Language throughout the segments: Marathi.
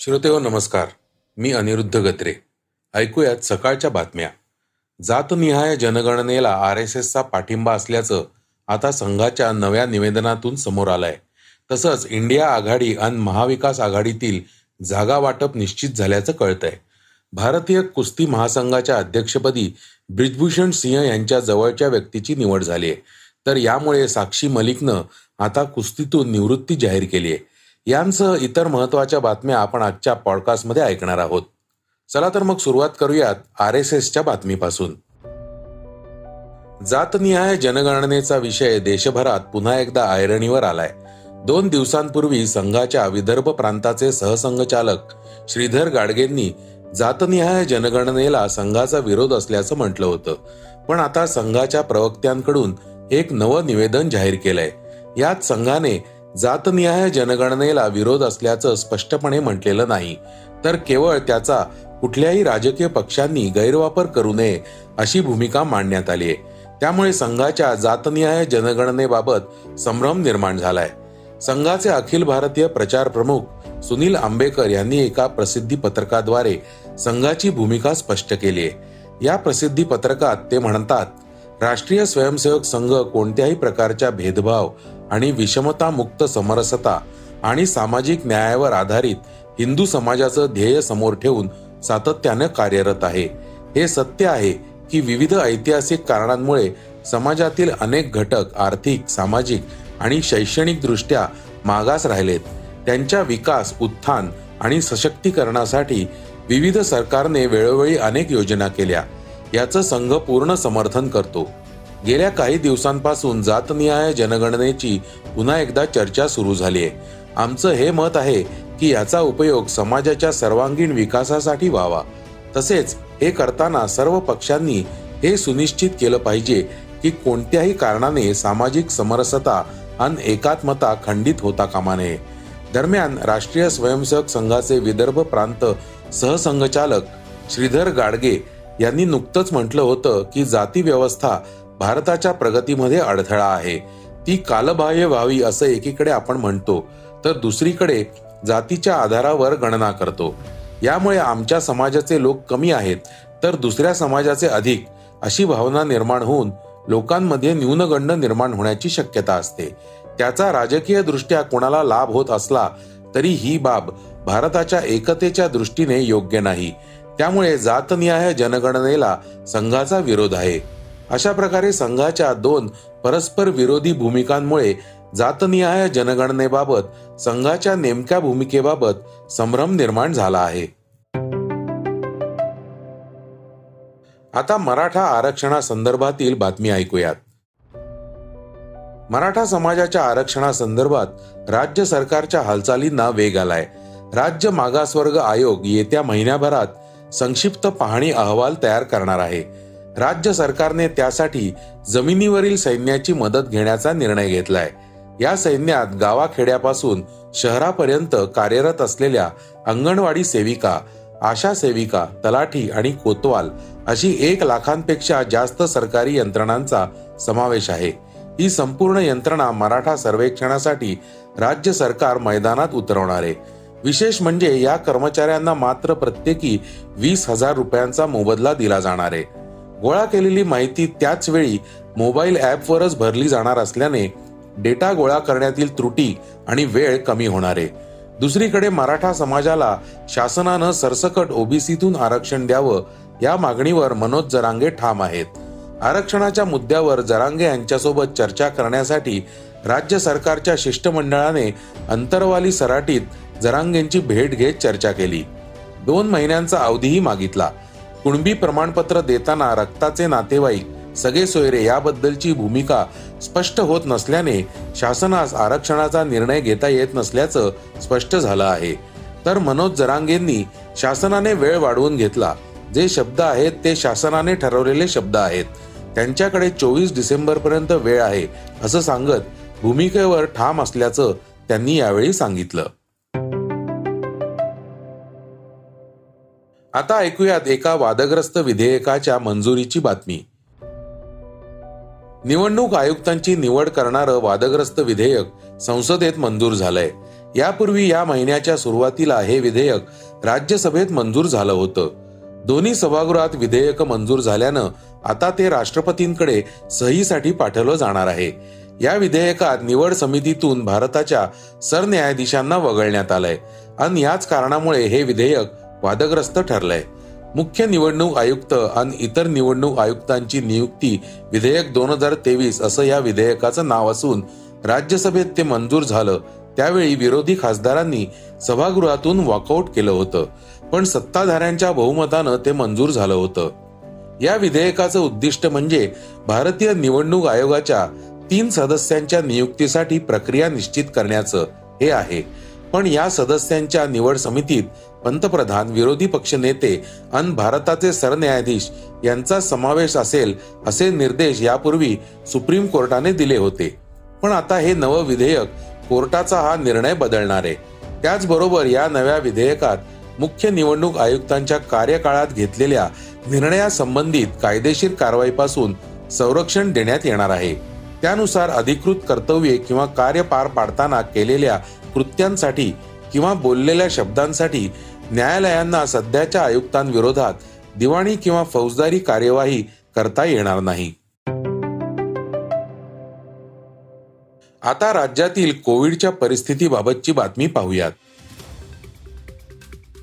श्रोते हो नमस्कार. मी अनिरुद्ध गत्रे. ऐकूयात सकाळच्या बातम्या. जातनिहाय जनगणनेला आर एस एसचा पाठिंबा असल्याचं आता संघाच्या नव्या निवेदनातून समोर आलंय. तसंच इंडिया आघाडी आणि महाविकास आघाडीतील जागा वाटप निश्चित झाल्याचं कळतंय. भारतीय कुस्ती महासंघाच्या अध्यक्षपदी ब्रिजभूषण सिंह यांच्या जवळच्या व्यक्तीची निवड झाली आहे तर यामुळे साक्षी मलिकनं आता कुस्तीतून निवृत्ती जाहीर केली आहे यांसह इतर महत्त्वाच्या बातम्या आपण आजच्या पॉडकास्टमध्ये ऐकणार आहोत. चला तर मग सुरुवात करूयात आर एस एसच्या बातमीपासून. जातनिहाय जनगणनेचा विषय देशभरात पुन्हा एकदा ऐरणीवर आलाय. दोन दिवसांपूर्वी संघाच्या विदर्भ प्रांताचे सहसंघचालक श्रीधर गाडगेंनी जातनिहाय जनगणनेला संघाचा विरोध असल्याचं म्हटलं होतं. पण आता संघाच्या प्रवक्त्यांकडून एक नवं निवेदन जाहीर केलंय. यात संघाने जातनिहाय जनगणनेला विरोध असल्याचं स्पष्टपणे म्हटलेलं नाही. तर केवळ त्याचा कुठल्याही राजकीय पक्षांनी गैरवापर करू नये अशी भूमिका मांडण्यात आली आहे. त्यामुळे संघाच्या जातनिहाय जनगणनेबाबत संभ्रम निर्माण झालाय. संघाचे अखिल भारतीय प्रचार प्रमुख सुनील आंबेकर यांनी एका प्रसिद्धी पत्रकाद्वारे संघाची भूमिका स्पष्ट केली आहे. या प्रसिद्धी पत्रकात ते म्हणतात राष्ट्रीय स्वयंसेवक संघ कोणत्याही प्रकारच्या भेदभाव आणि विषमता मुक्त समरसता आणि सामाजिक न्यायावर आधारित हिंदू समाजाचं ध्येय समोर ठेवून सातत्यानं कार्यरत आहे. हे सत्य आहे की विविध ऐतिहासिक कारणांमुळे समाजातील अनेक घटक आर्थिक सामाजिक आणि शैक्षणिक दृष्ट्या मागास राहिलेत. त्यांच्या विकास उत्थान आणि सशक्तीकरणासाठी विविध सरकारने वेळोवेळी अनेक योजना केल्या. याचं संघ पूर्ण समर्थन करतो. गेल्या काही दिवसांपासून जातनिहाय जनगणनेची पुन्हा एकदा चर्चा सुरू झाली आहे आमचं हे मत आहे की याचा उपयोग समाजाच्या सर्वांगीण विकासासाठी व्हावा. तसेच हे करताना सर्व पक्षांनी हे सुनिश्चित केलं पाहिजे की कोणत्याही कारणाने सामाजिक समरसता आणि एकात्मता खंडित होता कामा नये. दरम्यान राष्ट्रीय स्वयंसेवक संघाचे विदर्भ प्रांत सहसंघचालक श्रीधर गाडगे यांनी नुकतंच म्हटलं होतं की जाती व्यवस्था भारताच्या प्रगतीमध्ये अडथळा आहे. ती कालबाह्य व्हावी असं एकीकडे आपण म्हणतो तर दुसरीकडे जातीच्या आधारावर गणना करतो. यामुळे आमच्या समाजाचे लोक कमी आहेत तर दुसऱ्या समाजाचे अधिक अशी भावना निर्माण होऊन लोकांमध्ये न्यूनगंड निर्माण होण्याची शक्यता असते. त्याचा राजकीय दृष्ट्या कोणाला लाभ होत असला तरी ही बाब भारताच्या एकतेच्या दृष्टीने योग्य नाही. त्यामुळे जातनिहाय जनगणनेला संघाचा विरोध आहे. अशा प्रकारे संघाच्या दोन परस्पर विरोधी भूमिकांमुळे जातनिहाय जनगणनेबाबत संघाच्या नेमक्या भूमिकेबाबत संभ्रम निर्माण झाला आहे. आता मराठा आरक्षणासंदर्भातील बातमी ऐकूयात. मराठा समाजाच्या आरक्षणासंदर्भात राज्य सरकारच्या हालचालींना वेग आलाय. राज्य मागासवर्ग आयोग येत्या महिन्याभरात संक्षिप्त पाहणी अहवाल तयार करणार आहे. राज्य सरकारने त्यासाठी जमिनीवरील सैन्याची मदत घेण्याचा निर्णय घेतलाय. या सैन्यात गावाखेड्यापासून शहरापर्यंत कार्यरत असलेल्या अंगणवाडी सेविका आशा सेविका तलाठी आणि कोतवाल अशी एक लाखांपेक्षा जास्त सरकारी यंत्रणांचा समावेश आहे. ही संपूर्ण यंत्रणा मराठा सर्वेक्षणासाठी राज्य सरकार मैदानात उतरवणार आहे. विशेष म्हणजे या कर्मचाऱ्यांना मात्र प्रत्येकी वीस हजार रुपयांचा मोबदला दिला जाणार आहे. गोळा केलेली माहिती त्याच वेळी मोबाईल ॲपवरच भरली जाणार असल्याने डेटा गोळा करण्यातील त्रुटी आणि वेळ कमी होणार आहे. दुसरीकडे मराठा समाजाला शासनानं सरसकट ओबीसीतून आरक्षण द्यावं या मागणीवर मनोज जरांगे ठाम आहेत. आरक्षणाच्या मुद्द्यावर जरांगे यांच्यासोबत चर्चा करण्यासाठी राज्य सरकारच्या शिष्टमंडळाने अंतरवाली सराटीत जरांगेंची भेट घेत चर्चा केली. दोन महिन्यांचा अवधीही मागितला. कुणबी प्रमाणपत्र देताना रक्ताचे नातेवाईक सगळे सोयरे याबद्दलची भूमिका स्पष्ट होत नसल्याने शासनास आरक्षणाचा निर्णय घेता येत नसल्याचं स्पष्ट झालं आहे. तर मनोज जरांगेंनी शासनाने वेळ वाढवून घेतला. जे शब्द आहेत ते शासनाने ठरवलेले शब्द आहेत. त्यांच्याकडे चोवीस डिसेंबर पर्यंत वेळ आहे असं सांगत भूमिकेवर ठाम असल्याचं त्यांनी यावेळी सांगितलं. आता ऐकूयात एका वादग्रस्त विधेयकाच्या मंजुरीची बातमी. निवडणूक आयुक्तांची निवड करणारं वादग्रस्त विधेयक संसदेत मंजूर झालंय. यापूर्वी या महिन्याच्या सुरुवातीला हे विधेयक राज्यसभेत मंजूर झालं होतं. दोन्ही सभागृहात विधेयक मंजूर झाल्यानं आता ते राष्ट्रपतींकडे सहीसाठी पाठवलं जाणार आहे. या विधेयकात निवड समितीतून भारताच्या सरन्यायाधीशांना वगळण्यात आलंय. आणि याच कारणामुळे हे विधेयक वादग्रस्त ठरलाय. मुख्य निवडणूक आयुक्त आणि इतर निवडणूक आयुक्तांची नियुक्ती विधेयक दोन हजार तेवीस असं या विधेयकाचं नाव असून राज्यसभेत ते मंजूर झालं. त्यावेळी विरोधी खासदारांनी सभागृहातून वॉकआउट केलं होतं. पण सत्ताधाऱ्यांच्या बहुमतानं ते मंजूर झालं होतं. या विधेयकाचं उद्दिष्ट म्हणजे भारतीय निवडणूक आयोगाच्या तीन सदस्यांच्या नियुक्तीसाठी प्रक्रिया निश्चित करण्याचं हे आहे. पण या सदस्यांच्या निवड समितीत पंतप्रधान विरोधी पक्ष नेते आणि भारताचे सरन्यायाधीश यांचा समावेश असेल असे निर्देश यापूर्वी सुप्रीम कोर्टाने दिले होते. पण आता हे नवं विधेयक कोर्टाचा हा निर्णय बदलणार आहे. त्याचबरोबर या नव्या विधेयकात मुख्य निवडणूक आयुक्तांच्या कार्यकाळात घेतलेल्या निर्णयासंबंधित कायदेशीर कारवाईपासून संरक्षण देण्यात येणार आहे. त्यानुसार अधिकृत कर्तव्ये किंवा कार्य पार पाडताना केलेल्या कृत्यांसाठी किंवा बोललेल्या शब्दांसाठी न्यायालयांना सध्याच्या आयुक्तांविरोधात दिवाणी किंवा फौजदारी कार्यवाही करता येणार नाही. आता राज्यातील कोविडच्या परिस्थितीबाबतची बातमी पाहूयात.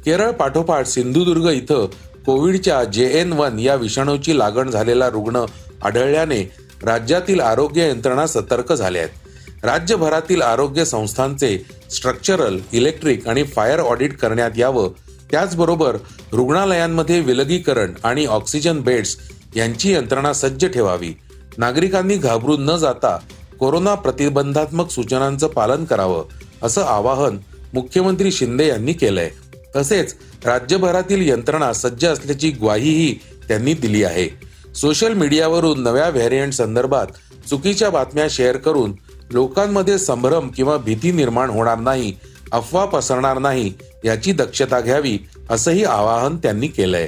केरळ पाठोपाठ सिंधुदुर्ग इथं कोविडच्या जे एन वन या विषाणूची लागण झालेला रुग्ण आढळल्याने राज्यातील आरोग्य यंत्रणा सतर्क झाल्या आहेत. राज्यभरातील आरोग्य संस्थांचे स्ट्रक्चरल इलेक्ट्रिक आणि फायर ऑडिट करण्यात यावं. त्याचबरोबर रुग्णालयांमध्ये विलगीकरण आणि ऑक्सिजन बेड्स यांची यंत्रणा सज्ज ठेवावी. नागरिकांनी घाबरून न जाता कोरोना प्रतिबंधात्मक सूचनांचं पालन करावं असं आवाहन मुख्यमंत्री शिंदे यांनी केलंय. तसेच राज्यभरातील यंत्रणा सज्ज असल्याची ग्वाहीही त्यांनी दिली आहे. सोशल मीडियावरून नव्या व्हेरियंट संदर्भात चुकीच्या बातम्या शेअर करून लोकांमध्ये संभ्रम किंवा भीती निर्माण होणार नाही अफवा पसरणार नाही याची दक्षता घ्यावी असंही आवाहन त्यांनी केलंय.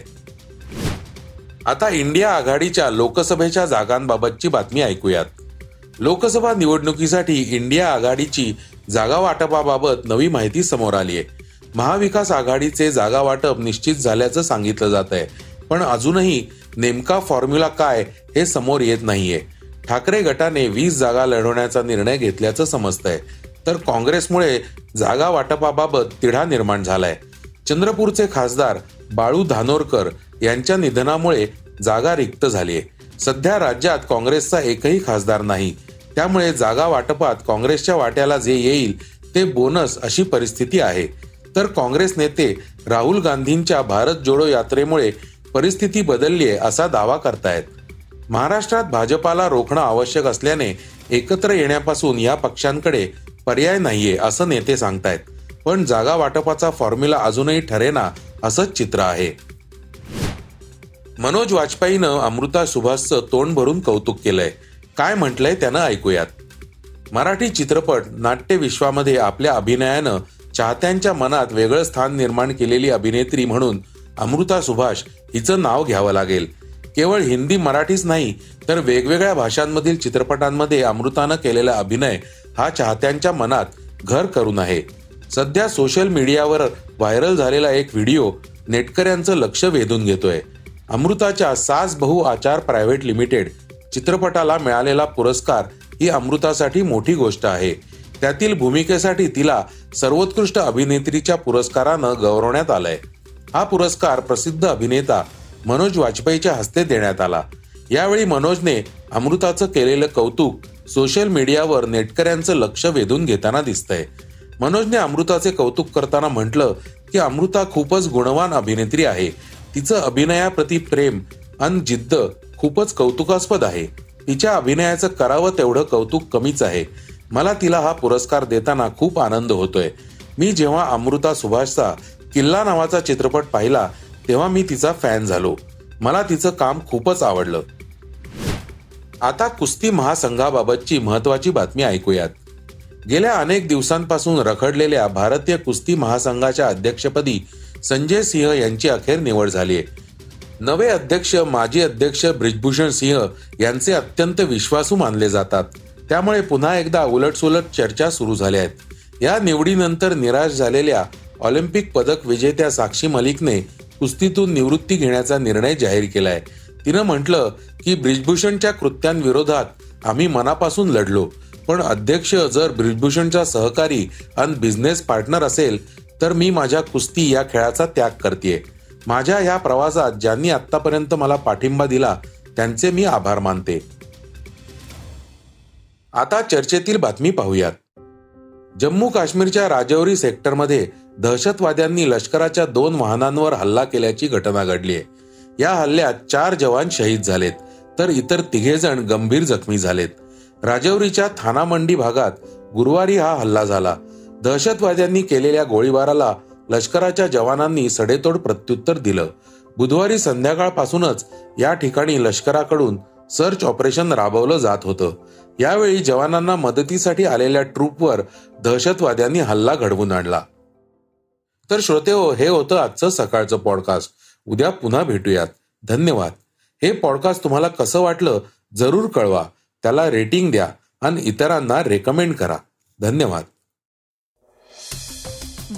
आता इंडिया आघाडीच्या लोकसभेच्या जागांबाबतची बातमी ऐकूयात. लोकसभा निवडणुकीसाठी इंडिया आघाडीची जागा वाटपाबाबत नवी माहिती समोर आली आहे. महाविकास आघाडीचे जागा वाटप निश्चित झाल्याचं सांगितलं जात आहे पण अजूनही नेमका फॉर्म्युला काय हे समोर येत नाहीये. ठाकरे गटाने वीस जागा लढवण्याचा निर्णय घेतल्याचं समजतंय. तर काँग्रेसमुळे जागा वाटपाबाबत तिढा निर्माण झालाय. चंद्रपूरचे खासदार बाळू धानोरकर यांच्या निधनामुळे जागा रिक्त झालीय. सध्या राज्यात काँग्रेसचा एकही खासदार नाही. त्यामुळे जागा वाटपात काँग्रेसच्या वाट्याला जे येईल ते बोनस अशी परिस्थिती आहे. तर काँग्रेस नेते राहुल गांधींच्या भारत जोडो यात्रेमुळे परिस्थिती बदलली आहे असा दावा करतायत. महाराष्ट्रात भाजपाला रोखणं आवश्यक असल्याने एकत्र येण्यापासून या पक्षांकडे पर्याय नाहीये असं नेते सांगतायत. पण जागा वाटपाचा फॉर्म्युला अजूनही ठरेना असंच चित्र आहे. मनोज वाजपेयीनं अमृता सुभाषचं तोंड भरून कौतुक केलंय. काय म्हटलंय त्यानं ऐकूयात. मराठी चित्रपट नाट्य विश्वामध्ये आपल्या अभिनयानं चाहत्यांच्या मनात वेगळं स्थान निर्माण केलेली अभिनेत्री म्हणून अमृता सुभाष हिचं नाव घ्यावं लागेल. केवळ हिंदी मराठीच नाही तर वेगवेगळ्या भाषांमधील चित्रपटांमध्ये अमृतानं केलेला अभिनय हा चाहत्यांच्या मनात घर करून आहे. सध्या सोशल मीडियावर व्हायरल झालेला एक व्हिडिओ नेटकऱ्यांचं लक्ष वेधून घेतोय. अमृताच्या सास बहु आचार प्रायव्हेट लिमिटेड चित्रपटाला मिळालेला पुरस्कार ही अमृतासाठी मोठी गोष्ट आहे. त्यातील भूमिकेसाठी तिला सर्वोत्कृष्ट अभिनेत्रीच्या पुरस्कारानं गौरवण्यात आलंय. हा पुरस्कार प्रसिद्ध अभिनेता मनोज वाजपेयीच्या हस्ते देण्यात आला. यावेळी मनोजने अमृताचं केलेलं कौतुक सोशल मीडियावर नेटकऱ्यांचं लक्ष वेधून घेताना दिसतंय. मनोजने अमृताचे कौतुक करताना म्हटलं की अमृता खूपच गुणवान अभिनेत्री आहे. तिचं अभिनयाप्रती प्रेम आणि जिद्द खूपच कौतुकास्पद आहे. तिच्या अभिनयाचं करावं तेवढं कौतुक कमीच आहे. मला तिला हा पुरस्कार देताना खूप आनंद होतोय. मी जेव्हा अमृता सुभाषचा किल्ला नावाचा चित्रपट पाहिला तेव्हा मी तिचा फॅन झालो. मला तिचं काम खूपच आवडलं. आता कुस्ती महासंघाबाबतची महत्वाची बातमी ऐकूयात. गेल्या अनेक दिवसांपासून रखडलेल्या भारतीय कुस्ती महासंघाच्या अध्यक्षपदी संजय सिंह यांची अखेर निवड झाली आहे. नवे अध्यक्ष माजी अध्यक्ष ब्रिजभूषण सिंह यांचे अत्यंत विश्वासू मानले जातात. त्यामुळे पुन्हा एकदा उलटसुलट चर्चा सुरू झाल्या आहेत. या निवडीनंतर निराश झालेल्या ऑलिम्पिक पदक विजेत्या साक्षी मलिकने कुस्तीतून निवृत्ती घेण्याचा निर्णय जाहीर केलाय. तिनं म्हटलं की ब्रिजभूषणच्या कृत्यांविरोधात आम्ही मनापासून लढलो. पण अध्यक्ष जर ब्रिजभूषणचा सहकारी आणि बिझनेस पार्टनर असेल तर मी माझ्या कुस्ती या खेळाचा त्याग करते माझ्या या प्रवासात ज्यांनी आतापर्यंत मला पाठिंबा दिला त्यांचे मी आभार मानते. आता चर्चेतील बातमी पाहूयात. जम्मू काश्मीरच्या राजौरी सेक्टरमध्ये दहशतवाद्यांनी लष्कराच्या दोन वाहनांवर हल्ला केल्याची घटना घडली आहे. या हल्ल्यात चार जवान शहीद झालेत तर इतर तिघे जण गंभीर जखमी झालेत. राजौरीच्या थानामंडी भागात गुरुवारी हा हल्ला झाला. दहशतवाद्यांनी केलेल्या गोळीबाराला लष्कराच्या जवानांनी सडेतोड प्रत्युत्तर दिलं. बुधवारी संध्याकाळपासूनच या ठिकाणी लष्कराकडून सर्च ऑपरेशन राबवलं जात होतं. यावेळी जवानांना मदतीसाठी आलेल्या ट्रूपवर दहशतवाद्यांनी हल्ला घडवून आणला. तर श्रोते हो हे होतं आजचं सकाळचं पॉडकास्ट उद्या पुन्हा भेटूयात. धन्यवाद. हे पॉडकास्ट तुम्हाला कसं वाटलं जरूर कळवा. त्याला रेटिंग द्या आणि इतरांना रेकमेंड करा. धन्यवाद.